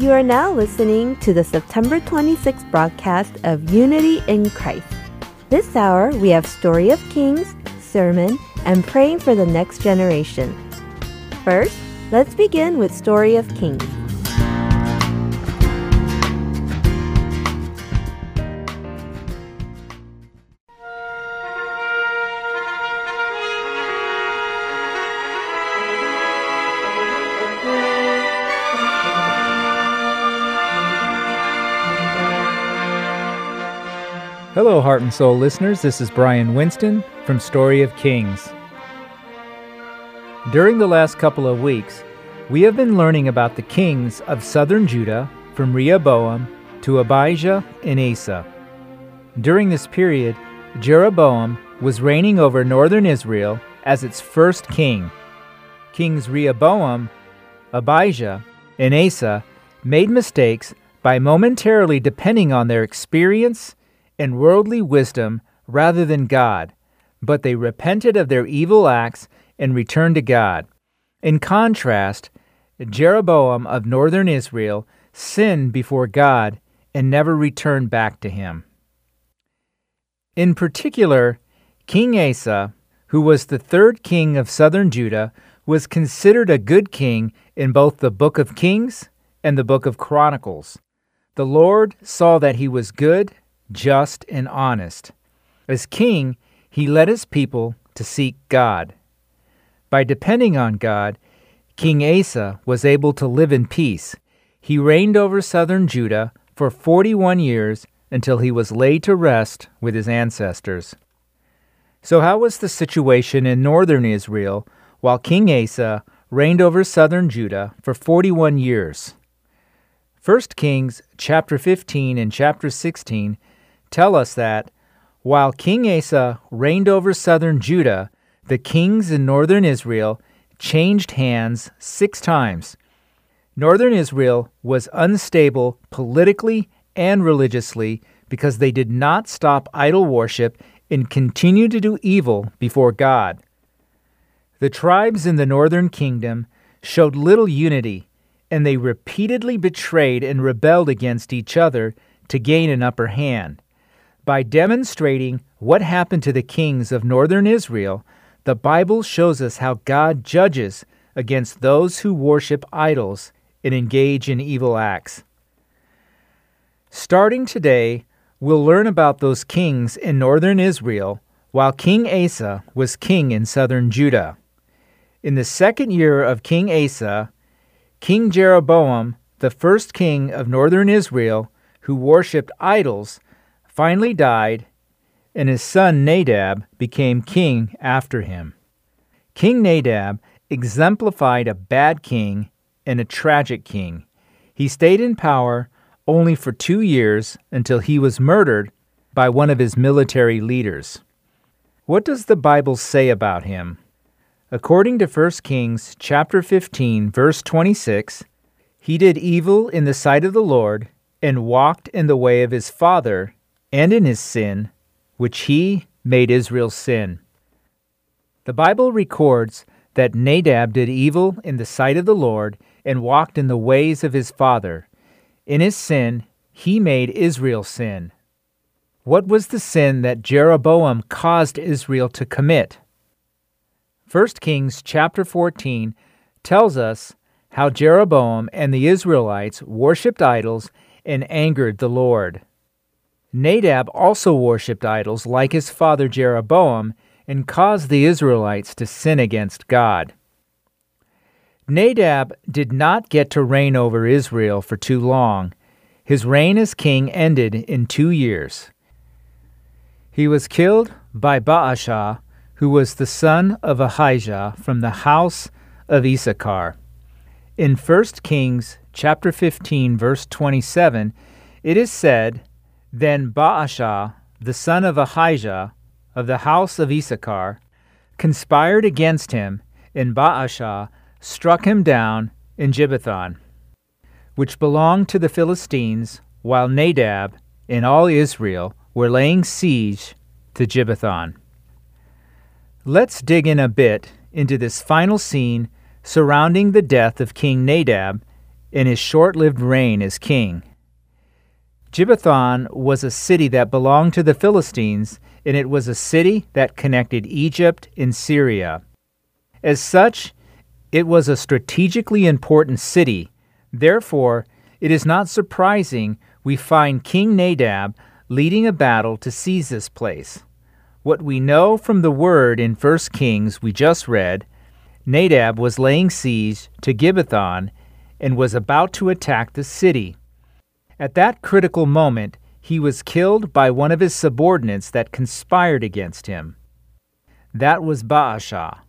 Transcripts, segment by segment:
You are now listening to the September 26th broadcast of Unity in Christ. This hour, we have Story of Kings, sermon, and praying for the next generation. First, let's begin with Story of Kings. Hello, Heart and Soul listeners. This is Brian Winston from Story of Kings. During the last couple of weeks, we have been learning about the kings of southern Judah from Rehoboam to Abijah and Asa. During this period, Jeroboam was reigning over northern Israel as its first king. Kings Rehoboam, Abijah, and Asa made mistakes by momentarily depending on their experience and worldly wisdom rather than God, but they repented of their evil acts and returned to God. In contrast, Jeroboam of northern Israel sinned before God and never returned back to him. In particular, King Asa, who was the third king of southern Judah, was considered a good king in both the book of Kings and the book of Chronicles. The Lord saw that he was good just, and honest. As king, he led his people to seek God. By depending on God, King Asa was able to live in peace. He reigned over southern Judah for 41 years until he was laid to rest with his ancestors. So, how was the situation in northern Israel while King Asa reigned over southern Judah for 41 years? 1 Kings chapter 15 and chapter 16 tell us that while King Asa reigned over southern Judah, the kings in northern Israel changed hands six times. Northern Israel was unstable politically and religiously because they did not stop idol worship and continued to do evil before God. The tribes in the northern kingdom showed little unity, and they repeatedly betrayed and rebelled against each other to gain an upper hand. By demonstrating what happened to the kings of northern Israel, the Bible shows us how God judges against those who worship idols and engage in evil acts. Starting today, we'll learn about those kings in northern Israel while King Asa was king in southern Judah. In the second year of King Asa, King Jeroboam, the first king of northern Israel, who worshipped idols, finally died, and his son Nadab became king after him. King Nadab exemplified a bad king and a tragic king. He stayed in power only for two years until he was murdered by one of his military leaders. What does the Bible say about him? According to 1 Kings chapter 15 verse 26, he did evil in the sight of the Lord and walked in the way of his father and in his sin, which he made Israel sin. The Bible records that Nadab did evil in the sight of the Lord and walked in the ways of his father. In his sin, he made Israel sin. What was the sin that Jeroboam caused Israel to commit? 1 Kings chapter 14 tells us how Jeroboam and the Israelites worshipped idols and angered the Lord. Nadab also worshipped idols like his father Jeroboam and caused the Israelites to sin against God. Nadab did not get to reign over Israel for too long. His reign as king ended in two years. He was killed by Baasha, who was the son of Ahijah from the house of Issachar. In 1 Kings chapter 15 verse 27, it is said, then Baasha, the son of Ahijah, of the house of Issachar, conspired against him, and Baasha struck him down in Gibbethon, which belonged to the Philistines, while Nadab and all Israel were laying siege to Gibbethon. Let's dig in a bit into this final scene surrounding the death of King Nadab in his short lived reign as king. Gibbethon was a city that belonged to the Philistines, and it was a city that connected Egypt and Syria. As such, it was a strategically important city. Therefore, it is not surprising we find King Nadab leading a battle to seize this place. What we know from the word in 1 Kings we just read, Nadab was laying siege to Gibbethon and was about to attack the city. At that critical moment, he was killed by one of his subordinates that conspired against him. That was Baasha.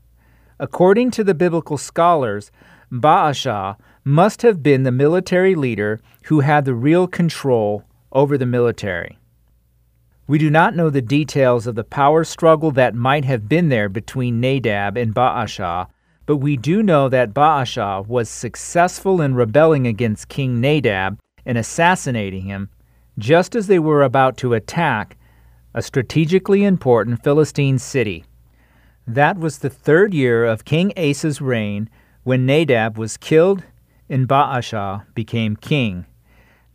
According to the biblical scholars, Baasha must have been the military leader who had the real control over the military. We do not know the details of the power struggle that might have been there between Nadab and Baasha, but we do know that Baasha was successful in rebelling against King Nadab and assassinating him just as they were about to attack a strategically important Philistine city. That was the third year of King Asa's reign when Nadab was killed and Baasha became king.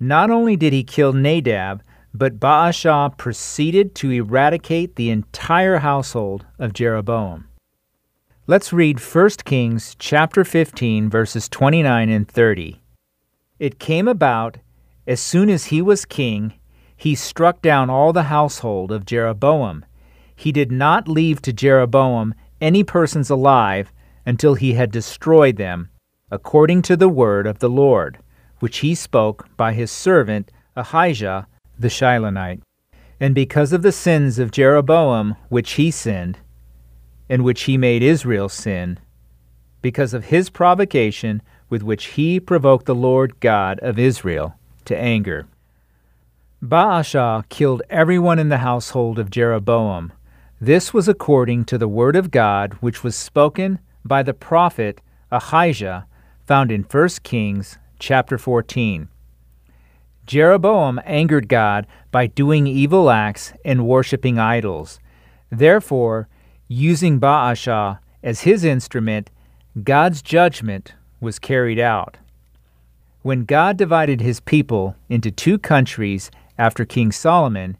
Not only did he kill Nadab, but Baasha proceeded to eradicate the entire household of Jeroboam. Let's read 1 Kings chapter 15 verses 29 and 30. It came about as soon as he was king, he struck down all the household of Jeroboam. He did not leave to Jeroboam any persons alive until he had destroyed them, according to the word of the Lord, which he spoke by his servant Ahijah the Shilonite. And because of the sins of Jeroboam which he sinned, and which he made Israel sin, because of his provocation with which he provoked the Lord God of Israel, to anger. Baasha killed everyone in the household of Jeroboam. This was according to the word of God which was spoken by the prophet Ahijah, found in 1 Kings chapter 14. Jeroboam angered God by doing evil acts and worshiping idols. Therefore, using Baasha as his instrument, God's judgment was carried out. When God divided his people into two countries after King Solomon,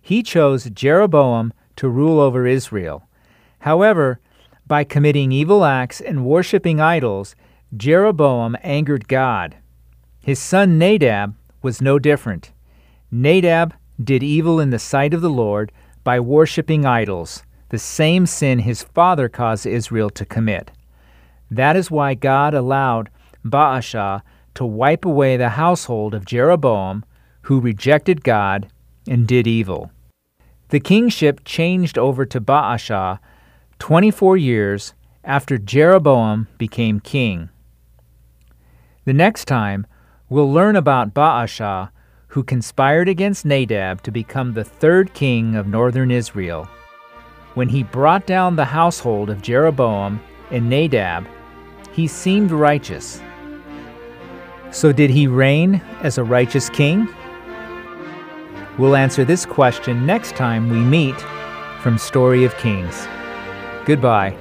he chose Jeroboam to rule over Israel. However, by committing evil acts and worshiping idols, Jeroboam angered God. His son Nadab was no different. Nadab did evil in the sight of the Lord by worshiping idols, the same sin his father caused Israel to commit. That is why God allowed Baasha to wipe away the household of Jeroboam, who rejected God and did evil. The kingship changed over to Baasha 24 years after Jeroboam became king. The next time, we'll learn about Baasha, who conspired against Nadab to become the third king of northern Israel. When he brought down the household of Jeroboam and Nadab, he seemed righteous so, did he reign as a righteous king? We'll answer this question next time we meet from Story of Kings. Goodbye.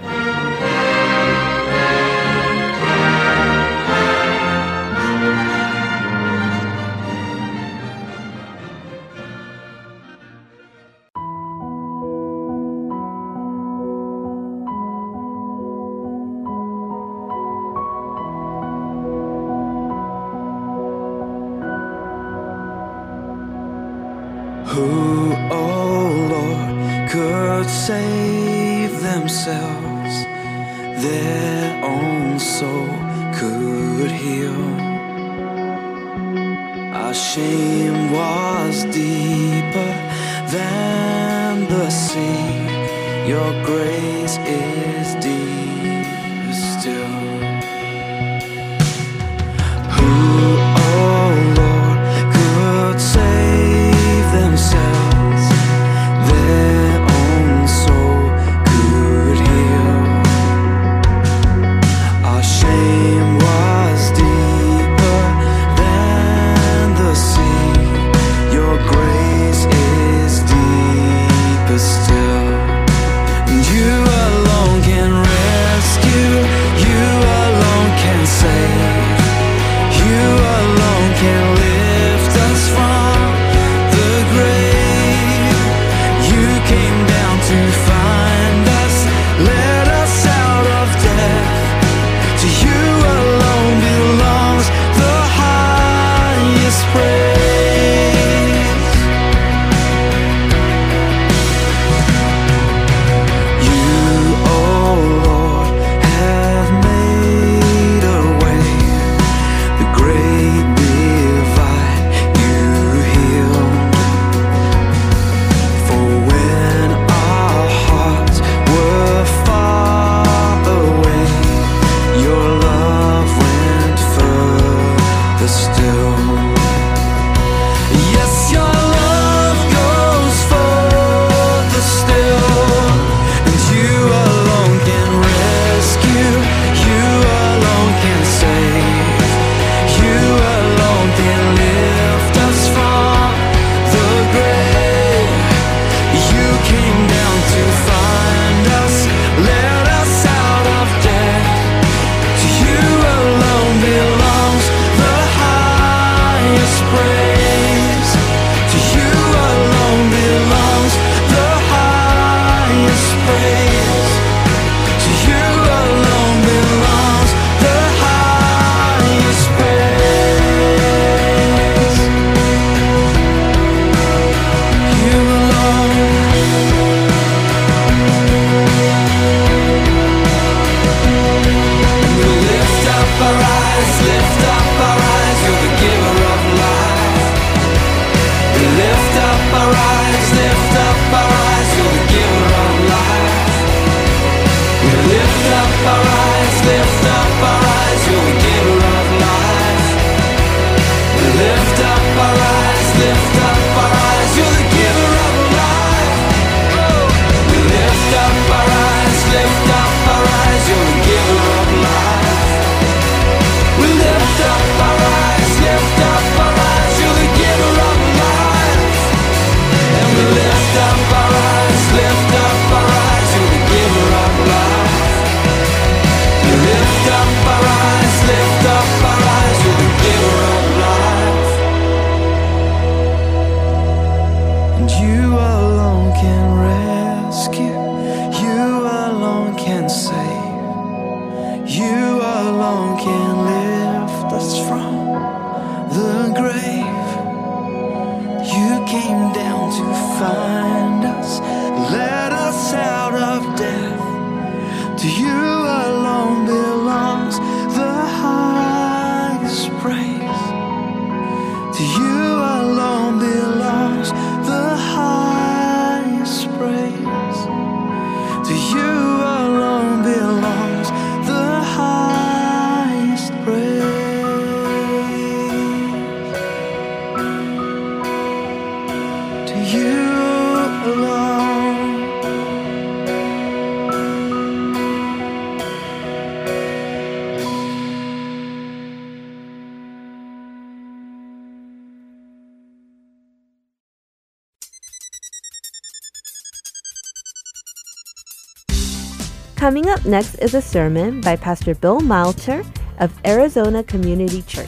Coming up next is a sermon by Pastor Bill Milter of Arizona Community Church.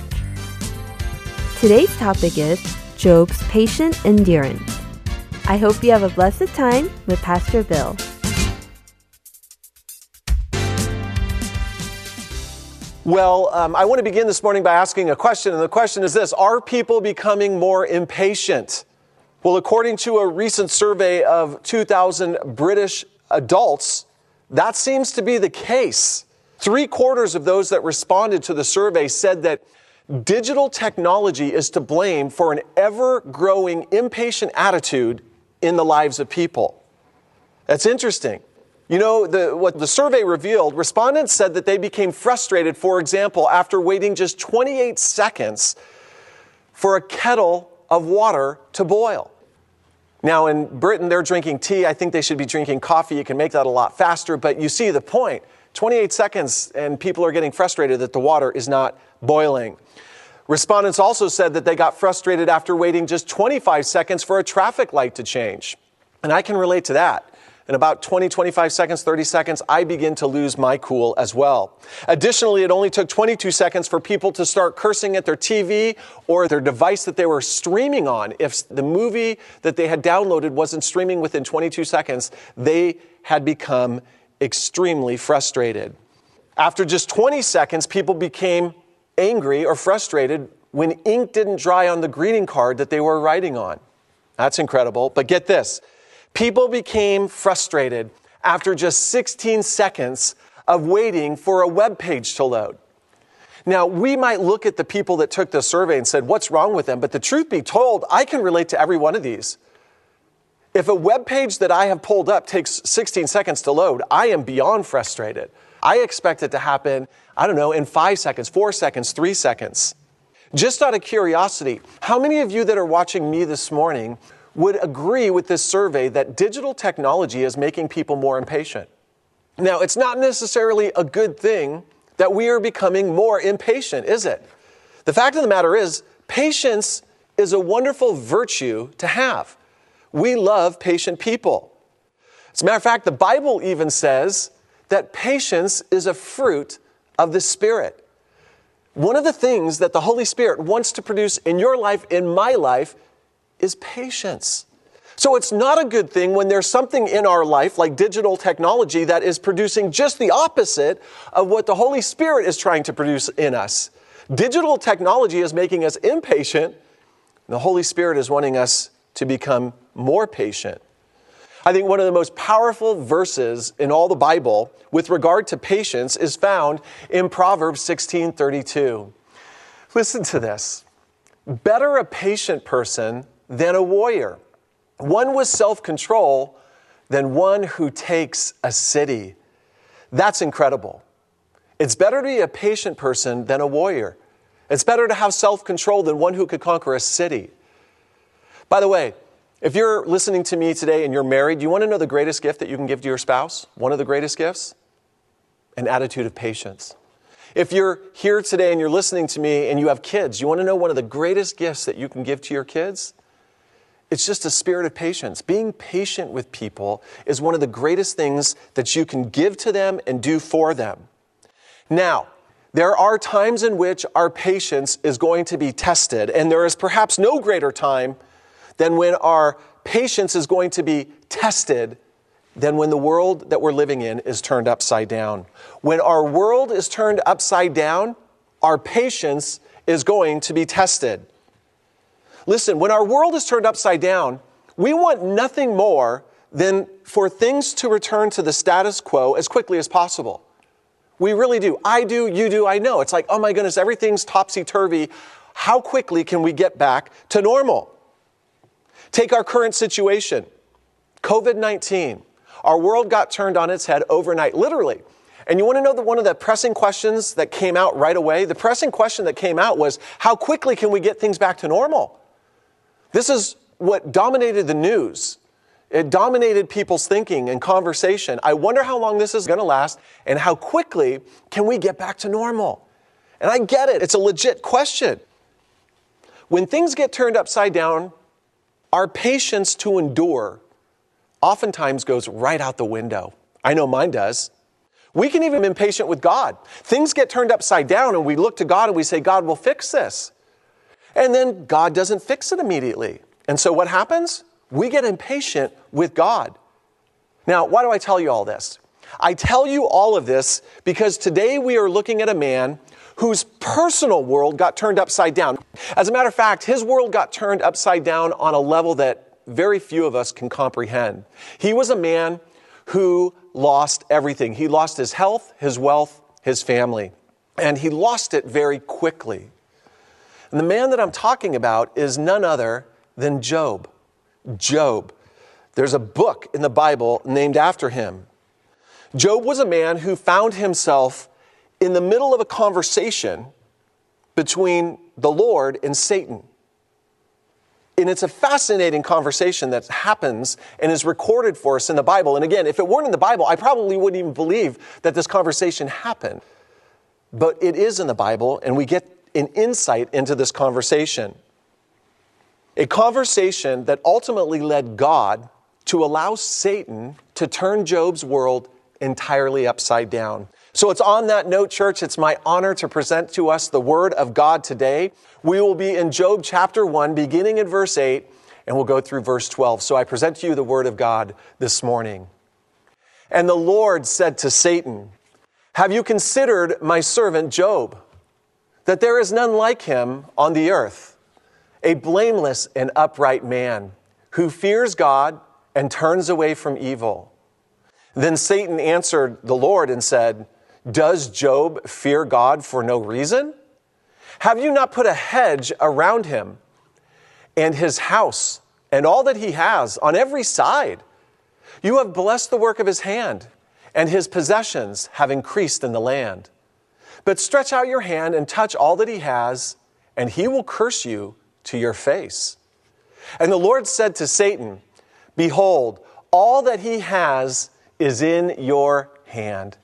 Today's topic is Job's patient endurance. I hope you have a blessed time with Pastor Bill. Well, um, I want to begin this morning by asking a question, and the question is this Are people becoming more impatient? Well, according to a recent survey of 2,000 British adults, that seems to be the case. Three quarters of those that responded to the survey said that digital technology is to blame for an ever growing impatient attitude in the lives of people. That's interesting. You know, the, what the survey revealed, respondents said that they became frustrated, for example, after waiting just 28 seconds for a kettle of water to boil. Now, in Britain, they're drinking tea. I think they should be drinking coffee. You can make that a lot faster, but you see the point. 28 seconds, and people are getting frustrated that the water is not boiling. Respondents also said that they got frustrated after waiting just 25 seconds for a traffic light to change. And I can relate to that. In about 20, 25 seconds, 30 seconds, I begin to lose my cool as well. Additionally, it only took 22 seconds for people to start cursing at their TV or their device that they were streaming on. If the movie that they had downloaded wasn't streaming within 22 seconds, they had become extremely frustrated. After just 20 seconds, people became angry or frustrated when ink didn't dry on the greeting card that they were writing on. That's incredible. But get this people became frustrated after just 16 seconds of waiting for a web page to load. Now, we might look at the people that took the survey and said, What's wrong with them? But the truth be told, I can relate to every one of these. If a web page that I have pulled up takes 16 seconds to load, I am beyond frustrated. I expect it to happen, I don't know, in five seconds, four seconds, three seconds. Just out of curiosity, how many of you that are watching me this morning would agree with this survey that digital technology is making people more impatient? Now, it's not necessarily a good thing that we are becoming more impatient, is it? The fact of the matter is, patience is a wonderful virtue to have. We love patient people. As a matter of fact, the Bible even says that patience is a fruit of the Spirit. One of the things that the Holy Spirit wants to produce in your life, in my life, is patience. So it's not a good thing when there's something in our life, like digital technology, that is producing just the opposite of what the Holy Spirit is trying to produce in us. Digital technology is making us impatient. The Holy Spirit is wanting us to become more patient. I think one of the most powerful verses in all the Bible with regard to patience is found in Proverbs 16:32. Listen to this. Better a patient person than a warrior, one with self-control than one who takes a city. That's incredible. It's better to be a patient person than a warrior. It's better to have self control than one who could conquer a city. By the way, if you're listening to me today and you're married, you want to know the greatest gift that you can give to your spouse? One of the greatest gifts? An attitude of patience. If you're here today and you're listening to me and you have kids, you want to know one of the greatest gifts that you can give to your kids? It's just a spirit of patience. Being patient with people is one of the greatest things that you can give to them and do for them. Now, there are times in which our patience is going to be tested, and there is perhaps no greater time than when our patience is going to be tested than when the world that we're living in is turned upside down. When our world is turned upside down, our patience is going to be tested. Listen, when our world is turned upside down, we want nothing more than for things to return to the status quo as quickly as possible. We really do. I do, you do, I know. It's like, oh my goodness, everything's topsy turvy. How quickly can we get back to normal? Take our current situation COVID 19. Our world got turned on its head overnight, literally. And you want to know that one of the pressing questions that came out right away? The pressing question that came out was how quickly can we get things back to normal? This is what dominated the news. It dominated people's thinking and conversation. I wonder how long this is going to last and how quickly can we get back to normal? And I get it, it's a legit question. When things get turned upside down, our patience to endure oftentimes goes right out the window. I know mine does. We can even be impatient with God. Things get turned upside down, and we look to God and we say, God will fix this. And then God doesn't fix it immediately. And so what happens? We get impatient with God. Now, why do I tell you all this? I tell you all of this because today we are looking at a man whose personal world got turned upside down. As a matter of fact, his world got turned upside down on a level that very few of us can comprehend. He was a man who lost everything. He lost his health, his wealth, his family, and he lost it very quickly. And the man that I'm talking about is none other than Job. Job. There's a book in the Bible named after him. Job was a man who found himself in the middle of a conversation between the Lord and Satan. And it's a fascinating conversation that happens and is recorded for us in the Bible. And again, if it weren't in the Bible, I probably wouldn't even believe that this conversation happened. But it is in the Bible, and we get an insight into this conversation. A conversation that ultimately led God to allow Satan to turn Job's world entirely upside down. So it's on that note, church, it's my honor to present to us the Word of God today. We will be in Job chapter 1, beginning in verse 8, and we'll go through verse 12. So I present to you the Word of God this morning. And the Lord said to Satan, Have you considered my servant Job, that there is none like him on the earth, a blameless and upright man who fears God and turns away from evil? Then Satan answered the Lord and said, does Job fear God for no reason? Have you not put a hedge around him and his house and all that he has on every side? You have blessed the work of his hand, and his possessions have increased in the land. But stretch out your hand and touch all that he has, and he will curse you to your face. And the Lord said to Satan, Behold, all that he has is in your hand.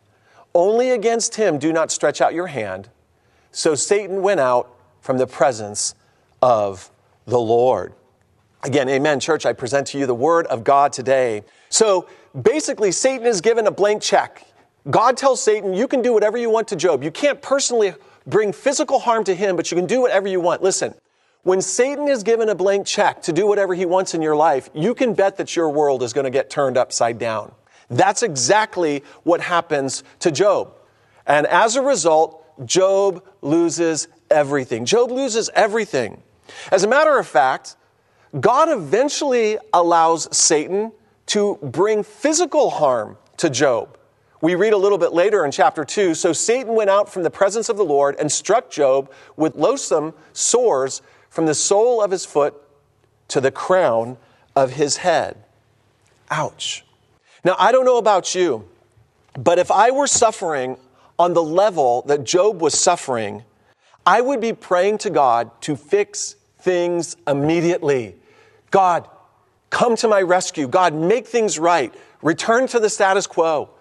Only against him do not stretch out your hand. So Satan went out from the presence of the Lord. Again, amen, church. I present to you the word of God today. So basically, Satan is given a blank check. God tells Satan, You can do whatever you want to Job. You can't personally bring physical harm to him, but you can do whatever you want. Listen, when Satan is given a blank check to do whatever he wants in your life, you can bet that your world is going to get turned upside down. That's exactly what happens to Job. And as a result, Job loses everything. Job loses everything. As a matter of fact, God eventually allows Satan to bring physical harm to Job. We read a little bit later in chapter 2 So Satan went out from the presence of the Lord and struck Job with loathsome sores from the sole of his foot to the crown of his head. Ouch. Now, I don't know about you, But if I were suffering on the level that Job was suffering, I would be praying to God to fix things immediately. God, come to my rescue. God, make things right. Return to the status quo.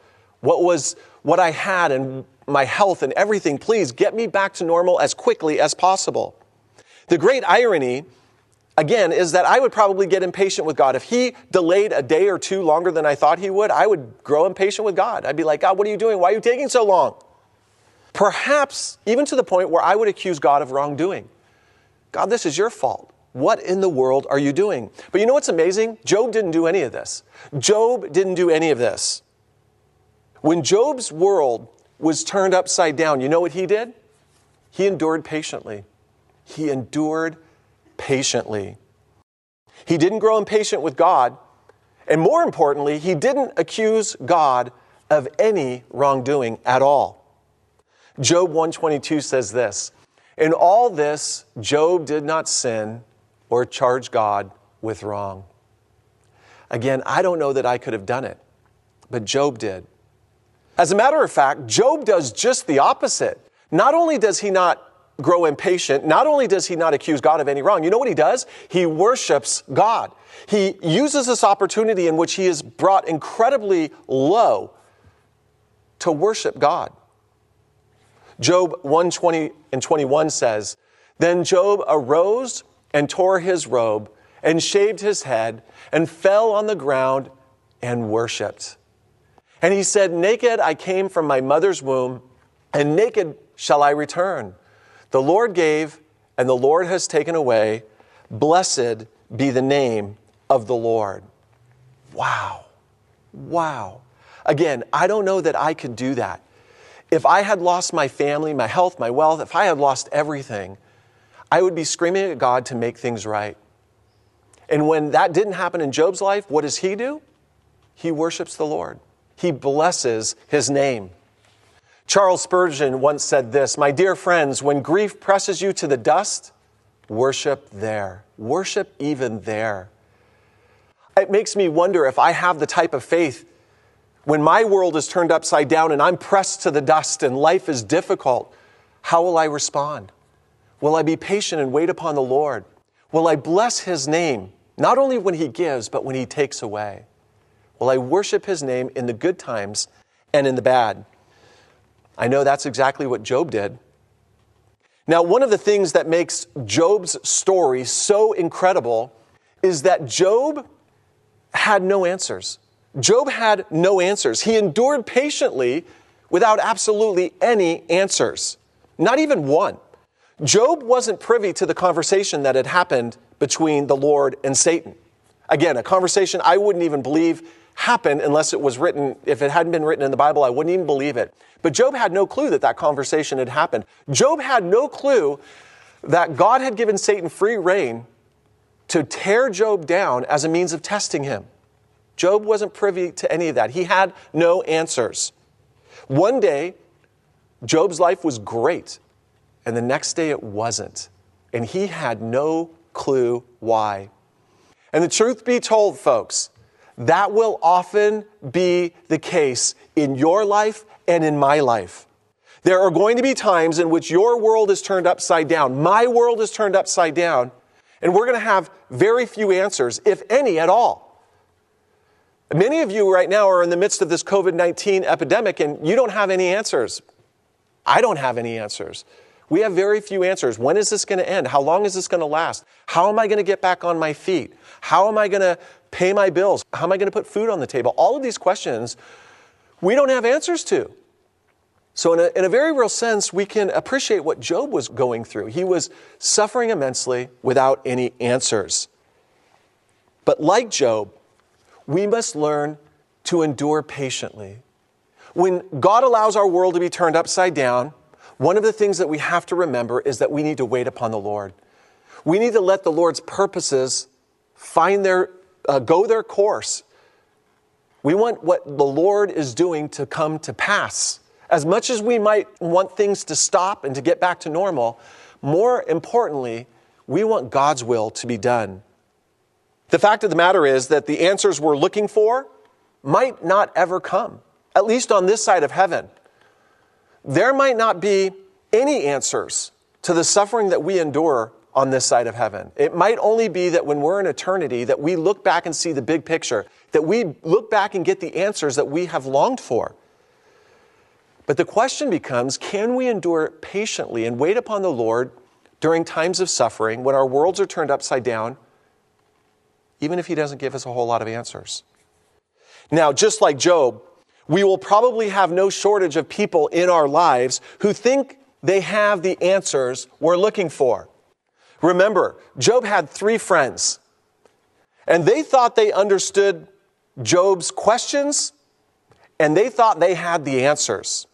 What was what I had and my health and everything, please get me back to normal as quickly as possible. The great irony, again, is that I would probably get impatient with God. If He delayed a day or two longer than I thought He would, I would grow impatient with God. I'd be like, God, what are you doing? Why are you taking so long? Perhaps even to the point where I would accuse God of wrongdoing. God, this is your fault. What in the world are you doing? But you know what's amazing? Job didn't do any of this. Job didn't do any of this. When Job's world was turned upside down, you know what he did? He endured patiently. He endured patiently. He didn't grow impatient with God. And more importantly, he didn't accuse God of any wrongdoing at all. Job 122 says this In all this, Job did not sin or charge God with wrong. Again, I don't know that I could have done it, but Job did. As a matter of fact, Job does just the opposite. Not only does he not grow impatient, not only does he not accuse God of any wrong, you know what he does? He worships God. He uses this opportunity in which he is brought incredibly low to worship God. Job 120 and 21 says, Then Job arose and tore his robe and shaved his head and fell on the ground and worshiped. And he said, Naked I came from my mother's womb, and naked shall I return. The Lord gave, and the Lord has taken away. Blessed be the name of the Lord. Wow. Wow. Again, I don't know that I could do that. If I had lost my family, my health, my wealth, if I had lost everything, I would be screaming at God to make things right. And when that didn't happen in Job's life, what does he do? He worships the Lord, he blesses his name. Charles Spurgeon once said this My dear friends, when grief presses you to the dust, worship there. Worship even there. It makes me wonder if I have the type of faith when my world is turned upside down and I'm pressed to the dust and life is difficult, how will I respond? Will I be patient and wait upon the Lord? Will I bless His name, not only when He gives, but when He takes away? I worship His name in the good times and in the bad? I know that's exactly what Job did. Now, one of the things that makes Job's story so incredible is that Job had no answers. Job had no answers. He endured patiently without absolutely any answers, not even one. Job wasn't privy to the conversation that had happened between the Lord and Satan. Again, a conversation I wouldn't even believe happened unless it was written. If it hadn't been written in the Bible, I wouldn't even believe it. But Job had no clue that that conversation had happened. Job had no clue that God had given Satan free reign to tear Job down as a means of testing him. Job wasn't privy to any of that. He had no answers. One day, Job's life was great, and the next day it wasn't. And he had no clue why. And the truth be told, folks, that will often be the case in your life and in my life. There are going to be times in which your world is turned upside down, my world is turned upside down, and we're going to have very few answers, if any at all. Many of you right now are in the midst of this COVID 19 epidemic and you don't have any answers. I don't have any answers. We have very few answers. When is this going to end? How long is this going to last? How am I going to get back on my feet? How am I going to pay my bills? How am I going to put food on the table? All of these questions we don't have answers to. So, in a, in a very real sense, we can appreciate what Job was going through. He was suffering immensely without any answers. But like Job, we must learn to endure patiently. When God allows our world to be turned upside down, one of the things that we have to remember is that we need to wait upon the Lord. We need to let the Lord's purposes find their, uh, go their course. We want what the Lord is doing to come to pass. As much as we might want things to stop and to get back to normal, more importantly, we want God's will to be done. The fact of the matter is that the answers we're looking for might not ever come. at least on this side of heaven, there might not be any answers to the suffering that we endure on this side of heaven. It might only be that when we're in eternity that we look back and see the big picture, that we look back and get the answers that we have longed for. But the question becomes, can we endure patiently and wait upon the Lord during times of suffering when our worlds are turned upside down, even if he doesn't give us a whole lot of answers? Now, just like Job, we will probably have no shortage of people in our lives who think they have the answers we're looking for. Remember, Job had three friends, and they thought they understood Job's questions, and they thought they had the answers.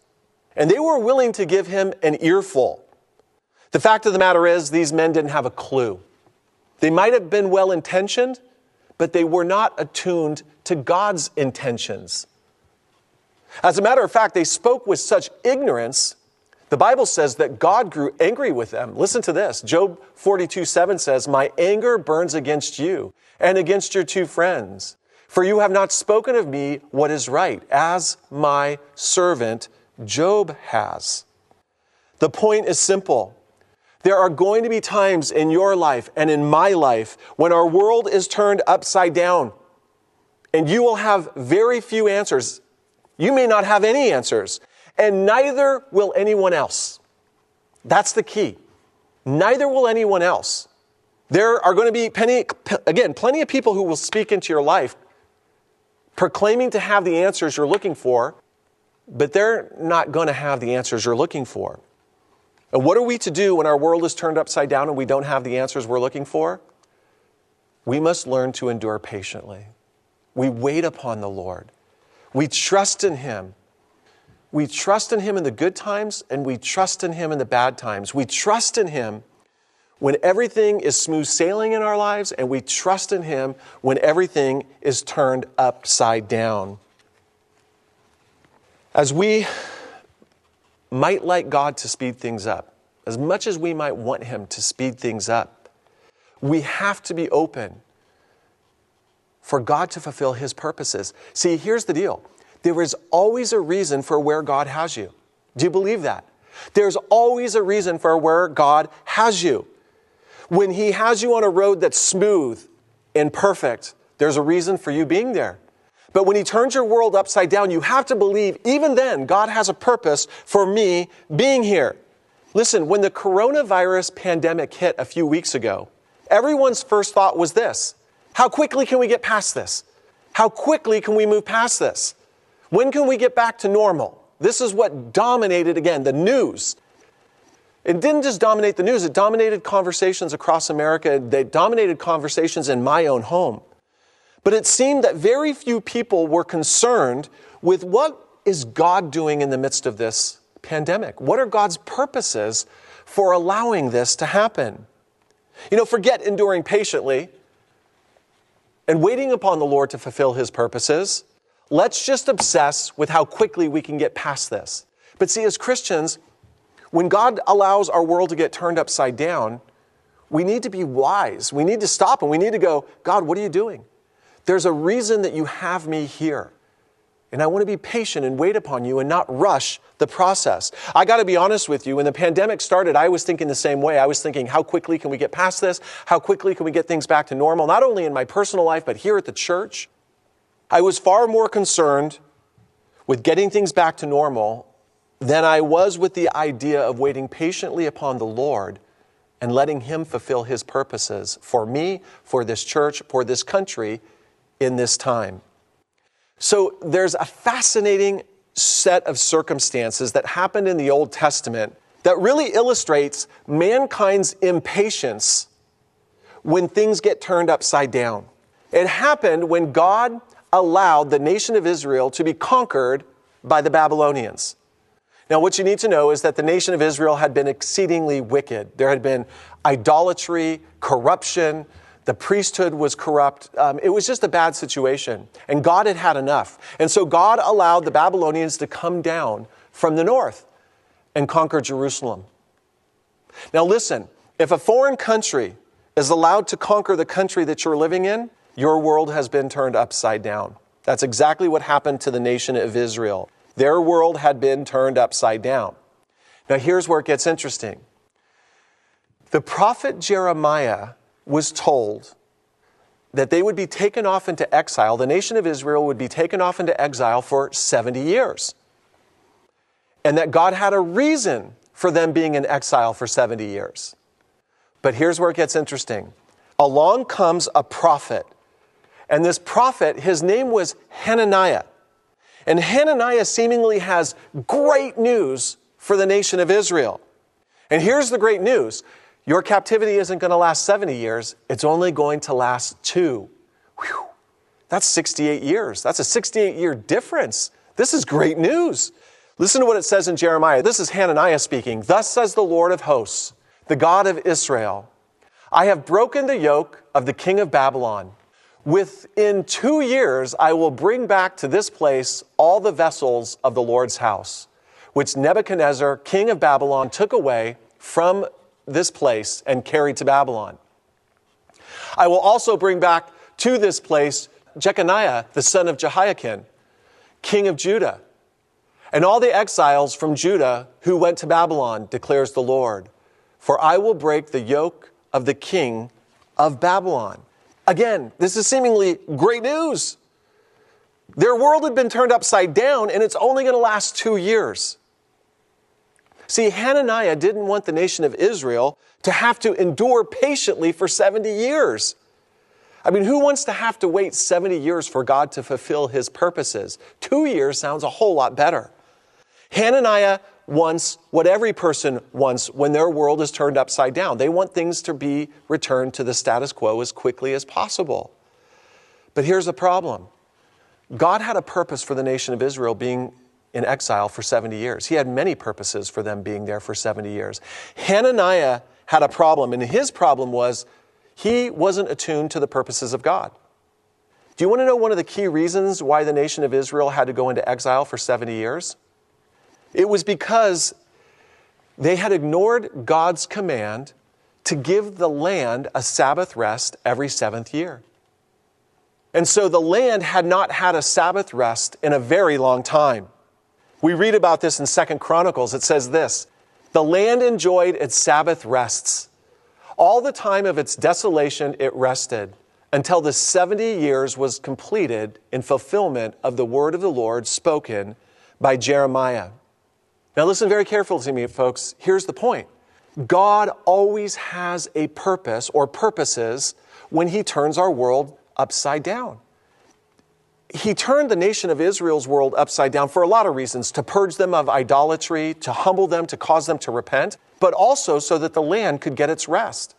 And they were willing to give him an earful. The fact of the matter is, these men didn't have a clue. They might have been well intentioned, but they were not attuned to God's intentions. As a matter of fact, they spoke with such ignorance, the Bible says that God grew angry with them. Listen to this Job 42 7 says, My anger burns against you and against your two friends, for you have not spoken of me what is right, as my servant Job has. The point is simple. There are going to be times in your life and in my life when our world is turned upside down, and you will have very few answers. You may not have any answers, and neither will anyone else. That's the key. Neither will anyone else. There are going to be, plenty, again, plenty of people who will speak into your life proclaiming to have the answers you're looking for, but they're not going to have the answers you're looking for. And what are we to do when our world is turned upside down and we don't have the answers we're looking for? We must learn to endure patiently. We wait upon the Lord. We trust in Him. We trust in Him in the good times and we trust in Him in the bad times. We trust in Him when everything is smooth sailing in our lives, and we trust in Him when everything is turned upside down. As we might like God to speed things up, as much as we might want Him to speed things up, we have to be open for God to fulfill His purposes. See, here's the deal there is always a reason for where God has you. Do you believe that? There's always a reason for where God has you. When He has you on a road that's smooth and perfect, there's a reason for you being there. But when He turns your world upside down, you have to believe, even then, God has a purpose for me being here. Listen, when the coronavirus pandemic hit a few weeks ago, everyone's first thought was this How quickly can we get past this? How quickly can we move past this? When can we get back to normal? This is what dominated, again, the news. It didn't just dominate the news, it dominated conversations across America. They dominated conversations in my own home. But it seemed that very few people were concerned with what is God doing in the midst of this pandemic? What are God's purposes for allowing this to happen? You know, forget enduring patiently and waiting upon the Lord to fulfill his purposes. Let's just obsess with how quickly we can get past this. But see, as Christians, when God allows our world to get turned upside down, we need to be wise. We need to stop and we need to go, God, what are you doing? There's a reason that you have me here. And I want to be patient and wait upon you and not rush the process. I got to be honest with you. When the pandemic started, I was thinking the same way. I was thinking, how quickly can we get past this? How quickly can we get things back to normal, not only in my personal life, but here at the church? I was far more concerned with getting things back to normal than I was with the idea of waiting patiently upon the Lord and letting Him fulfill His purposes for me, for this church, for this country in this time. So there's a fascinating set of circumstances that happened in the Old Testament that really illustrates mankind's impatience when things get turned upside down. It happened when God allowed the nation of Israel to be conquered by the Babylonians. Now, what you need to know is that the nation of Israel had been exceedingly wicked. There had been idolatry, corruption, the priesthood was corrupt. Um, it was just a bad situation. And God had had enough. And so God allowed the Babylonians to come down from the north and conquer Jerusalem. Now, listen if a foreign country is allowed to conquer the country that you're living in, your world has been turned upside down. That's exactly what happened to the nation of Israel. Their world had been turned upside down. Now, here's where it gets interesting. The prophet Jeremiah was told that they would be taken off into exile, the nation of Israel would be taken off into exile for 70 years. And that God had a reason for them being in exile for 70 years. But here's where it gets interesting. Along comes a prophet. And this prophet, his name was Hananiah. And Hananiah seemingly has great news for the nation of Israel. And here's the great news your captivity isn't going to last 70 years, it's only going to last two. Whew. That's 68 years. That's a 68 year difference. This is great news. Listen to what it says in Jeremiah. This is Hananiah speaking. Thus says the Lord of hosts, the God of Israel I have broken the yoke of the king of Babylon. Within two years, I will bring back to this place all the vessels of the Lord's house, which Nebuchadnezzar, king of Babylon, took away from this place and carried to Babylon. I will also bring back to this place Jeconiah, the son of Jehoiakim, king of Judah, and all the exiles from Judah who went to Babylon, declares the Lord. For I will break the yoke of the king of Babylon. Again, this is seemingly great news. Their world had been turned upside down, and it's only going to last two years. See, Hananiah didn't want the nation of Israel to have to endure patiently for 70 years. I mean, who wants to have to wait 70 years for God to fulfill his purposes? Two years sounds a whole lot better. Hananiah wants what every person wants when their world is turned upside down. They want things to be returned to the status quo as quickly as possible. But here's the problem God had a purpose for the nation of Israel being in exile for 70 years. He had many purposes for them being there for 70 years. Hananiah had a problem, and his problem was he wasn't attuned to the purposes of God. Do you want to know one of the key reasons why the nation of Israel had to go into exile for 70 years? It was because they had ignored God's command to give the land a Sabbath rest every seventh year. And so the land had not had a Sabbath rest in a very long time. We read about this in Second Chronicles. It says this The land enjoyed its Sabbath rests. All the time of its desolation, it rested until the 70 years was completed in fulfillment of the word of the Lord spoken by Jeremiah. Now, listen very carefully to me, folks. Here's the point God always has a purpose or purposes when He turns our world upside down he turned the nation of Israel's world upside down for a lot of reasons to purge them of idolatry, to humble them, to cause them to repent, but also so that the land could get its rest.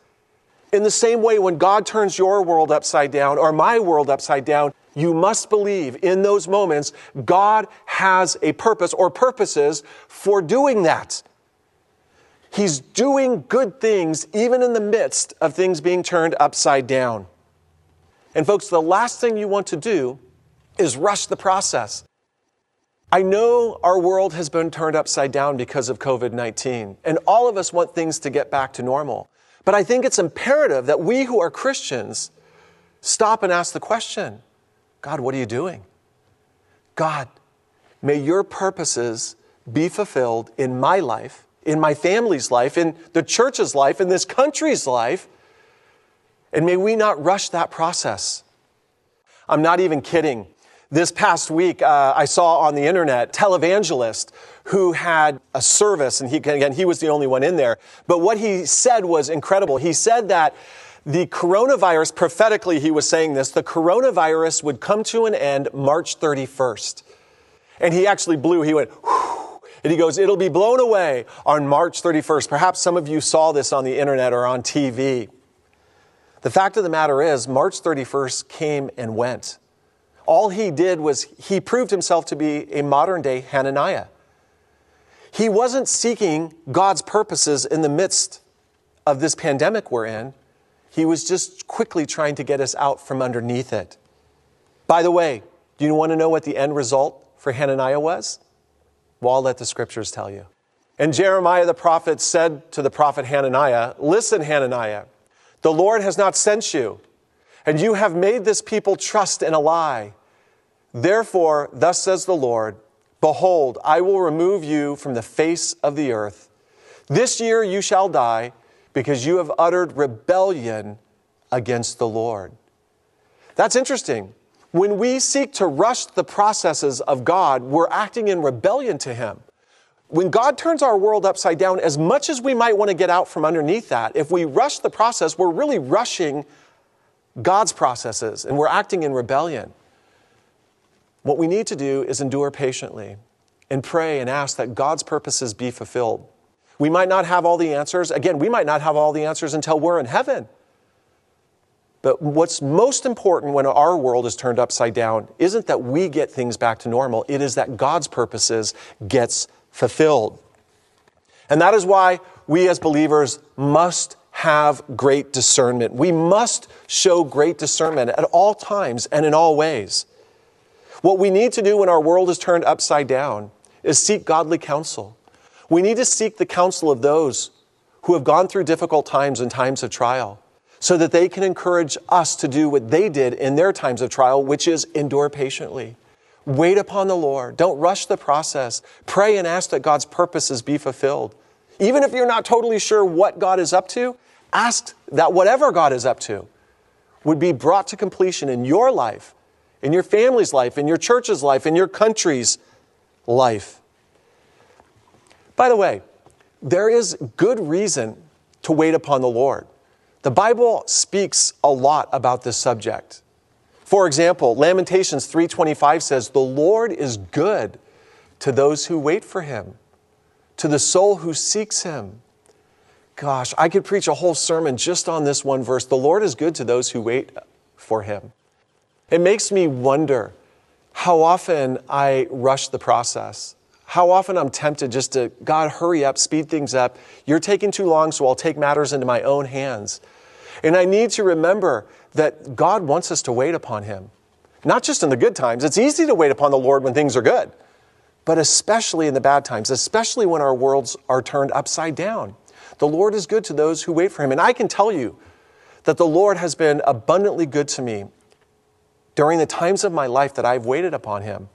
In the same way, when God turns your world upside down or my world upside down, you must believe in those moments God has a purpose or purposes for doing that. He's doing good things even in the midst of things being turned upside down. And, folks, the last thing you want to do is rush the process. I know our world has been turned upside down because of COVID 19, and all of us want things to get back to normal. But I think it's imperative that we who are Christians stop and ask the question God, what are you doing? God, may your purposes be fulfilled in my life, in my family's life, in the church's life, in this country's life, and may we not rush that process. I'm not even kidding. This past week, uh, I saw on the internet televangelist who had a service, and he again he was the only one in there. But what he said was incredible. He said that the coronavirus, prophetically, he was saying this, the coronavirus would come to an end March 31st. And he actually blew, he went, and he goes, it'll be blown away on March 31st. Perhaps some of you saw this on the internet or on TV. The fact of the matter is, March 31st came and went. All he did was he proved himself to be a modern day Hananiah. He wasn't seeking God's purposes in the midst of this pandemic we're in. He was just quickly trying to get us out from underneath it. By the way, do you want to know what the end result for Hananiah was? Well, I'll let the scriptures tell you. And Jeremiah the prophet said to the prophet Hananiah, Listen, Hananiah, the Lord has not sent you and you have made this people trust in a lie. Therefore, thus says the Lord Behold, I will remove you from the face of the earth. This year you shall die, because you have uttered rebellion against the Lord. That's interesting. When we seek to rush the processes of God, we're acting in rebellion to Him. When God turns our world upside down, as much as we might want to get out from underneath that, if we rush the process, we're really rushing God's processes and we're acting in rebellion. What we need to do is endure patiently and pray and ask that God's purposes be fulfilled. We might not have all the answers. Again, we might not have all the answers until we're in heaven. But what's most important when our world is turned upside down isn't that we get things back to normal, it is that God's purposes gets fulfilled. And that is why we as believers must have great discernment. We must show great discernment at all times and in all ways. What we need to do when our world is turned upside down is seek godly counsel. We need to seek the counsel of those who have gone through difficult times and times of trial so that they can encourage us to do what they did in their times of trial, which is endure patiently. Wait upon the Lord. Don't rush the process. Pray and ask that God's purposes be fulfilled. Even if you're not totally sure what God is up to, ask that whatever God is up to would be brought to completion in your life, in your family's life, in your church's life, in your country's life. By the way, there is good reason to wait upon the Lord. The Bible speaks a lot about this subject. For example, Lamentations 3:25 says, "The Lord is good to those who wait for him, to the soul who seeks him." Gosh, I could preach a whole sermon just on this one verse. The Lord is good to those who wait for him. It makes me wonder how often I rush the process. How often I'm tempted just to, God, hurry up, speed things up. You're taking too long, so I'll take matters into my own hands. And I need to remember that God wants us to wait upon Him. Not just in the good times. It's easy to wait upon the Lord when things are good, but especially in the bad times, especially when our worlds are turned upside down. The Lord is good to those who wait for Him. And I can tell you that the Lord has been abundantly good to me during the times of my life that I've waited upon Him.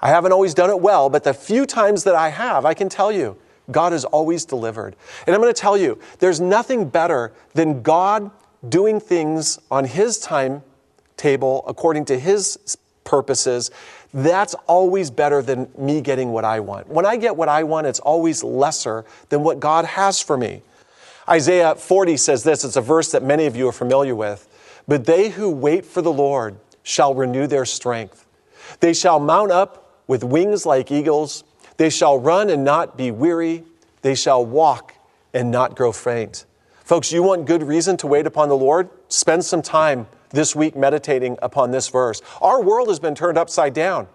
I haven't always done it well, but the few times that I have, I can tell you, God has always delivered. And I'm going to tell you, there's nothing better than God doing things on His timetable according to His purposes. That's always better than me getting what I want. When I get what I want, it's always lesser than what God has for me. Isaiah 40 says this it's a verse that many of you are familiar with. But they who wait for the Lord shall renew their strength. They shall mount up with wings like eagles. They shall run and not be weary. They shall walk and not grow faint. Folks, you want good reason to wait upon the Lord? Spend some time this week meditating upon this verse. Our world has been turned upside down.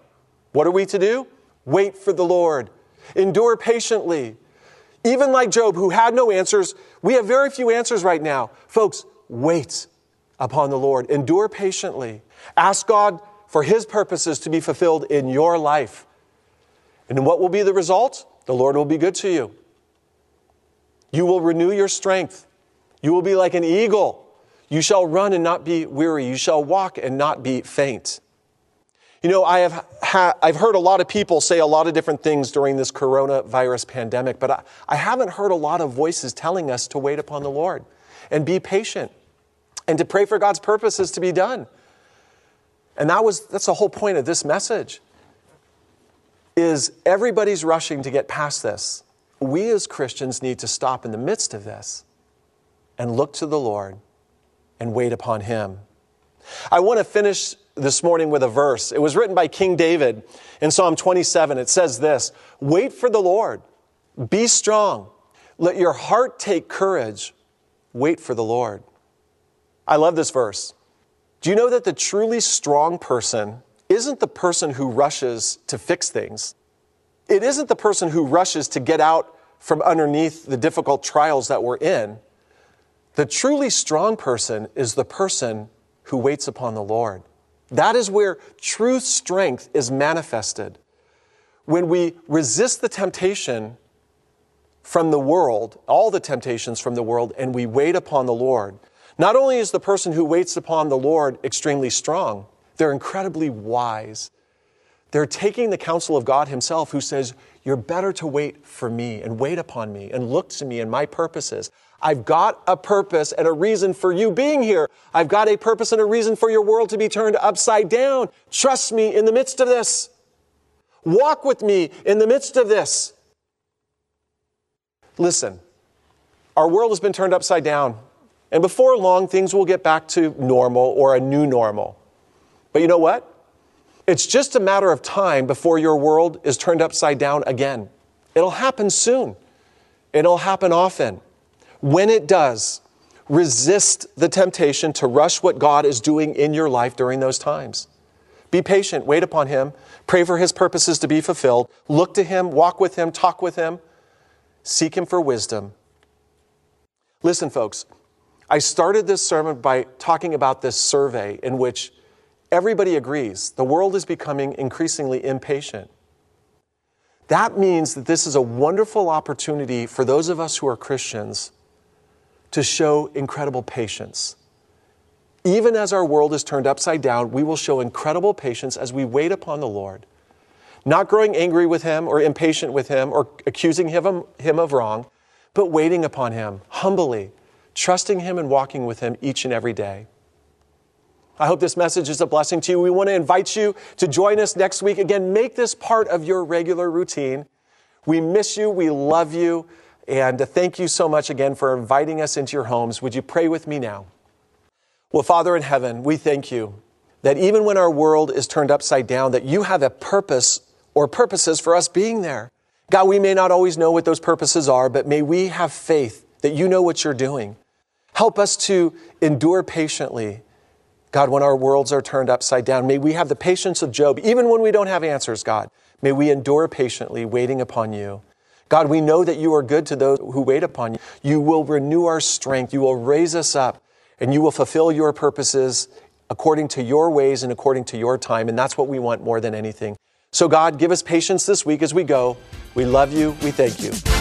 What are we to do? Wait for the Lord. Endure patiently. Even like Job, who had no answers, we have very few answers right now. Folks, wait upon the Lord. Endure patiently. Ask God for His purposes to be fulfilled in your life. And what will be the result? The Lord will be good to you. You will renew your strength. You will be like an eagle. You shall run and not be weary. You shall walk and not be faint. You know, I have ha- I've heard a lot of people say a lot of different things during this coronavirus pandemic, but I, I haven't heard a lot of voices telling us to wait upon the Lord and be patient and to pray for God's purposes to be done. And that was that's the whole point of this message is everybody's rushing to get past this. We as Christians need to stop in the midst of this and look to the Lord and wait upon Him. I want to finish this morning with a verse. It was written by King David in Psalm 27. It says this Wait for the Lord, be strong, let your heart take courage, wait for the Lord. I love this verse. Do you know that the truly strong person isn't the person who rushes to fix things. It isn't the person who rushes to get out from underneath the difficult trials that we're in. The truly strong person is the person who waits upon the Lord. That is where true strength is manifested. When we resist the temptation from the world, all the temptations from the world, and we wait upon the Lord, not only is the person who waits upon the Lord extremely strong, they're incredibly wise. They're taking the counsel of God Himself, who says, You're better to wait for me and wait upon me and look to me and my purposes. I've got a purpose and a reason for you being here. I've got a purpose and a reason for your world to be turned upside down. Trust me in the midst of this. Walk with me in the midst of this. Listen, our world has been turned upside down, and before long, things will get back to normal or a new normal. But you know what? It's just a matter of time before your world is turned upside down again. It'll happen soon. It'll happen often. When it does, resist the temptation to rush what God is doing in your life during those times. Be patient, wait upon Him, pray for His purposes to be fulfilled, look to Him, walk with Him, talk with Him, seek Him for wisdom. Listen, folks, I started this sermon by talking about this survey in which everybody agrees the world is becoming increasingly impatient. That means that this is a wonderful opportunity for those of us who are Christians to show incredible patience. Even as our world is turned upside down, we will show incredible patience as we wait upon the Lord, not growing angry with Him or impatient with Him or accusing Him, of wrong, but waiting upon Him humbly, trusting Him and walking with Him each and every day. I hope this message is a blessing to you. We want to invite you to join us next week. Again, make this part of your regular routine. We miss you. We love you. And thank you so much again for inviting us into your homes. Would you pray with me now? Well, Father in heaven, we thank you that even when our world is turned upside down, that you have a purpose or purposes for us being there. God, we may not always know what those purposes are, but may we have faith that you know what you're doing. Help us to endure patiently. God, when our worlds are turned upside down, may we have the patience of Job, even when we don't have answers, God. May we endure patiently, waiting upon you. God, we know that you are good to those who wait upon you. You will renew our strength. You will raise us up and you will fulfill your purposes according to your ways and according to your time. And that's what we want more than anything. So, God, give us patience this week as we go. We love you. We thank you.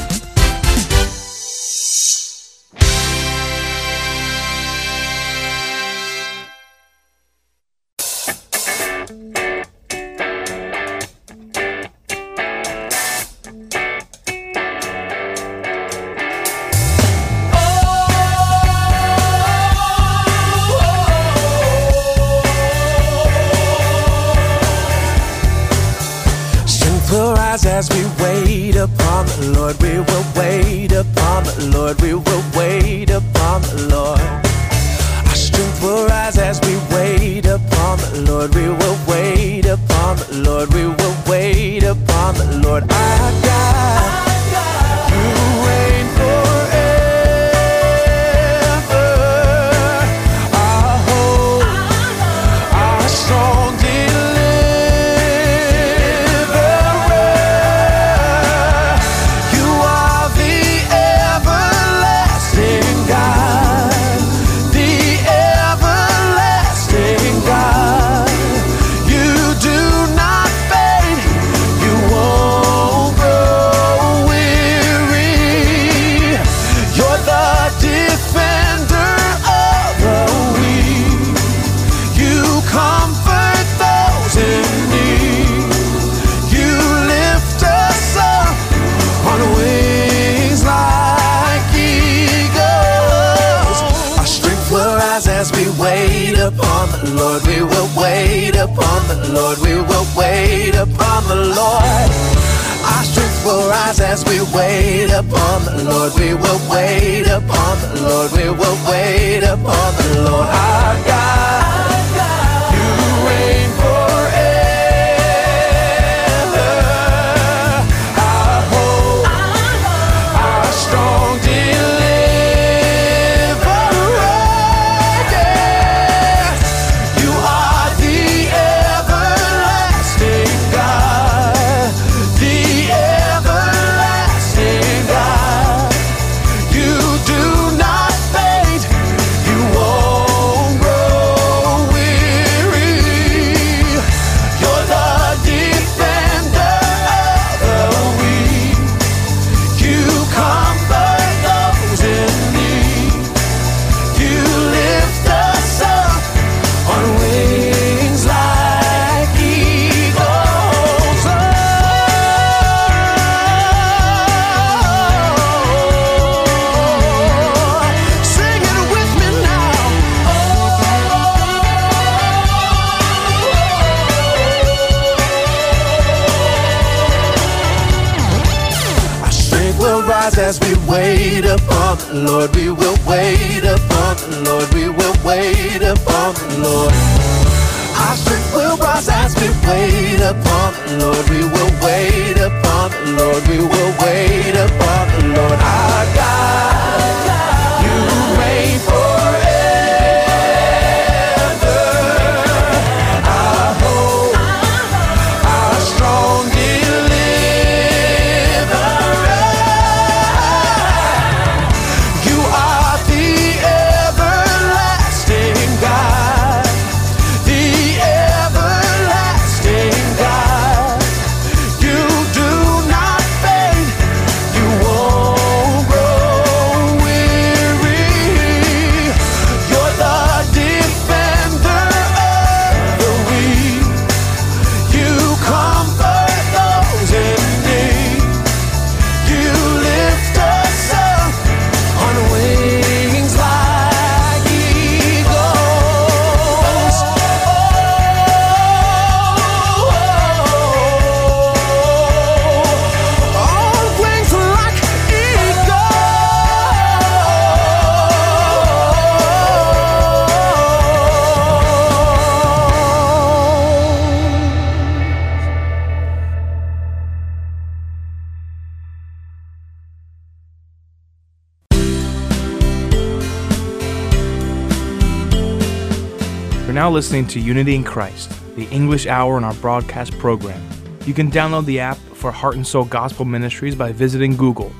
Listening to Unity in Christ, the English hour in our broadcast program. You can download the app for Heart and Soul Gospel Ministries by visiting Google,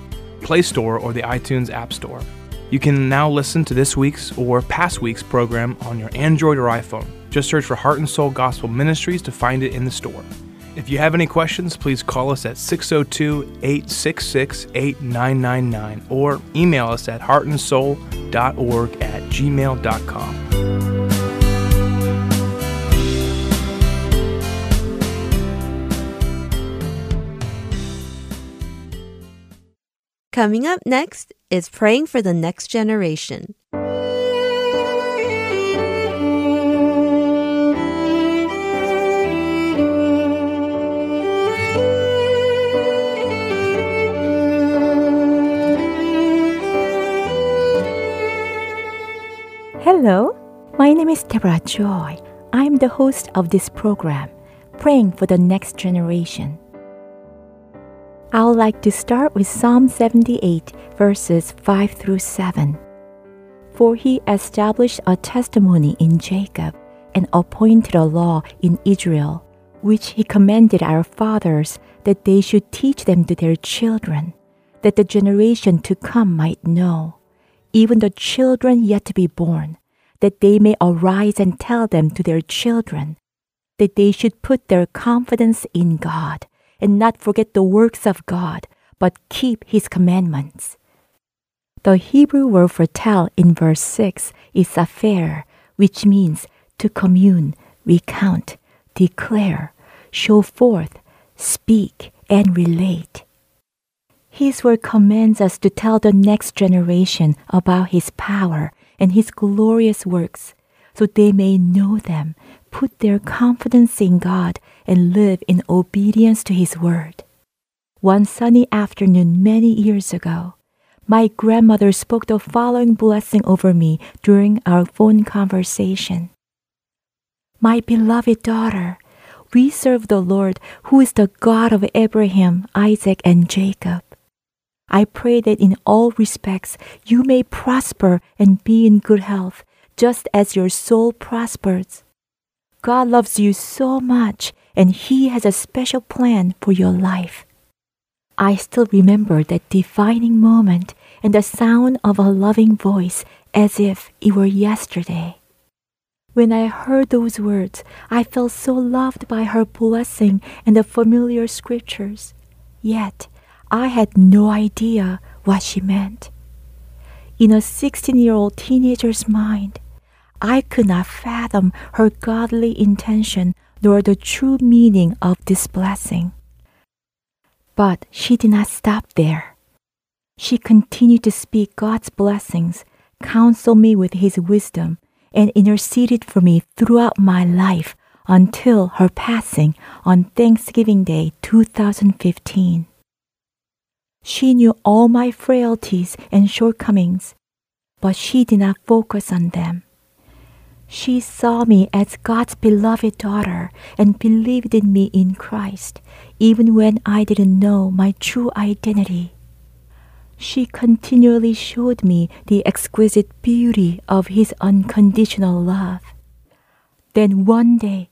Play Store, or the iTunes App Store. You can now listen to this week's or past week's program on your Android or iPhone. Just search for Heart and Soul Gospel Ministries to find it in the store. If you have any questions, please call us at 602 866 8999 or email us at heartandsoul.org at gmail.com. Coming up next is praying for the next generation. Hello, my name is Deborah Joy. I'm the host of this program, Praying for the Next Generation. I would like to start with Psalm 78, verses 5 through 7. For he established a testimony in Jacob and appointed a law in Israel, which he commanded our fathers that they should teach them to their children, that the generation to come might know, even the children yet to be born, that they may arise and tell them to their children, that they should put their confidence in God and not forget the works of God, but keep his commandments. The Hebrew word for tell in verse 6 is saphar, which means to commune, recount, declare, show forth, speak, and relate. His word commands us to tell the next generation about His power and His glorious works, so they may know them, put their confidence in God, and live in obedience to His word. One sunny afternoon many years ago, my grandmother spoke the following blessing over me during our phone conversation. My beloved daughter, we serve the Lord who is the God of Abraham, Isaac, and Jacob. I pray that in all respects you may prosper and be in good health, just as your soul prospers. God loves you so much, and He has a special plan for your life. I still remember that defining moment and the sound of a loving voice as if it were yesterday. When I heard those words, I felt so loved by her blessing and the familiar scriptures. Yet, I had no idea what she meant. In a 16 year old teenager's mind, I could not fathom her godly intention nor the true meaning of this blessing. But she did not stop there. She continued to speak God's blessings, counsel me with His wisdom, and interceded for me throughout my life until her passing on Thanksgiving Day 2015. She knew all my frailties and shortcomings, but she did not focus on them. She saw me as God's beloved daughter and believed in me in Christ, even when I didn't know my true identity. She continually showed me the exquisite beauty of His unconditional love. Then one day,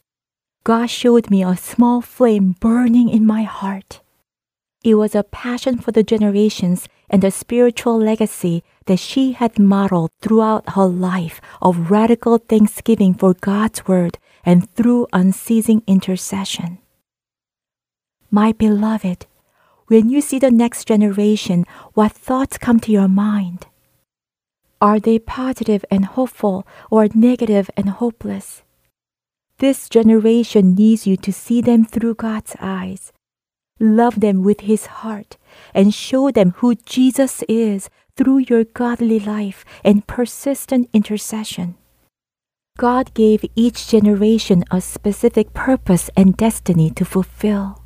God showed me a small flame burning in my heart. It was a passion for the generations and the spiritual legacy that she had modeled throughout her life of radical thanksgiving for God's word and through unceasing intercession. My beloved, when you see the next generation, what thoughts come to your mind? Are they positive and hopeful or negative and hopeless? This generation needs you to see them through God's eyes. Love them with His heart and show them who Jesus is through your godly life and persistent intercession. God gave each generation a specific purpose and destiny to fulfill,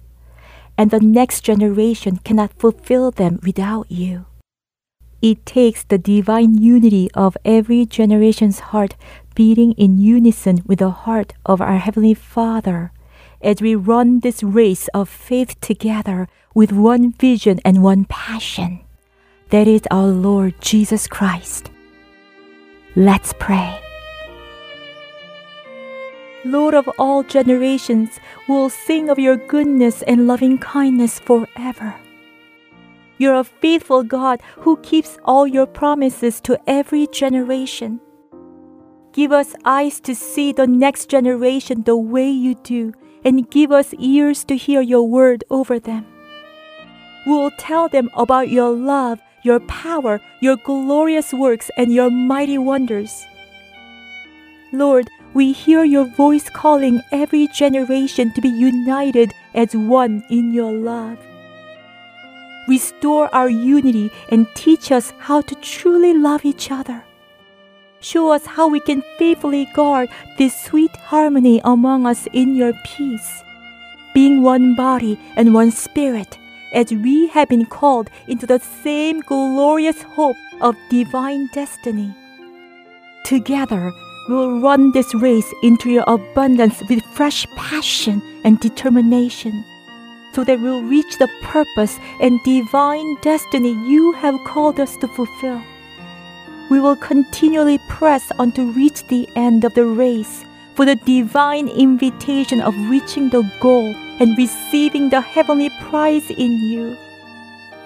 and the next generation cannot fulfill them without you. It takes the divine unity of every generation's heart beating in unison with the heart of our Heavenly Father as we run this race of faith together with one vision and one passion. That is our Lord Jesus Christ. Let's pray. Lord of all generations, we'll sing of your goodness and loving kindness forever. You're a faithful God who keeps all your promises to every generation. Give us eyes to see the next generation the way you do, and give us ears to hear your word over them. We'll tell them about your love, your power, your glorious works, and your mighty wonders. Lord, we hear your voice calling every generation to be united as one in your love. Restore our unity and teach us how to truly love each other. Show us how we can faithfully guard this sweet harmony among us in your peace, being one body and one spirit, as we have been called into the same glorious hope of divine destiny. Together, we'll run this race into your abundance with fresh passion and determination, so that we'll reach the purpose and divine destiny you have called us to fulfill we will continually press on to reach the end of the race for the divine invitation of reaching the goal and receiving the heavenly prize in you.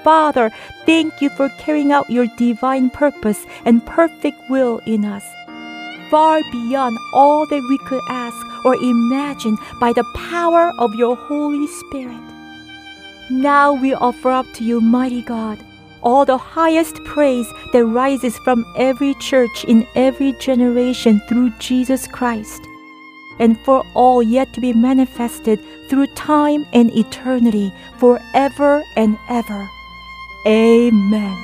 Father, thank you for carrying out your divine purpose and perfect will in us, far beyond all that we could ask or imagine by the power of your Holy Spirit. Now we offer up to you, mighty God, all the highest praise that rises from every church in every generation through Jesus Christ, and for all yet to be manifested through time and eternity forever and ever. Amen.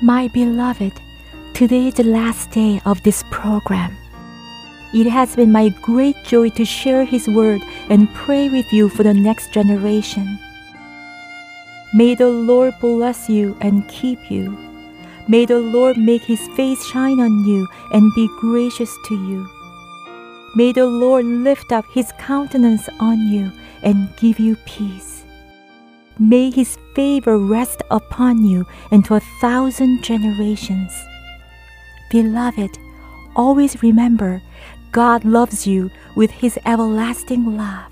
My beloved, today is the last day of this program. It has been my great joy to share His Word and pray with you for the next generation. May the Lord bless you and keep you. May the Lord make his face shine on you and be gracious to you. May the Lord lift up his countenance on you and give you peace. May his favor rest upon you into a thousand generations. Beloved, always remember God loves you with his everlasting love.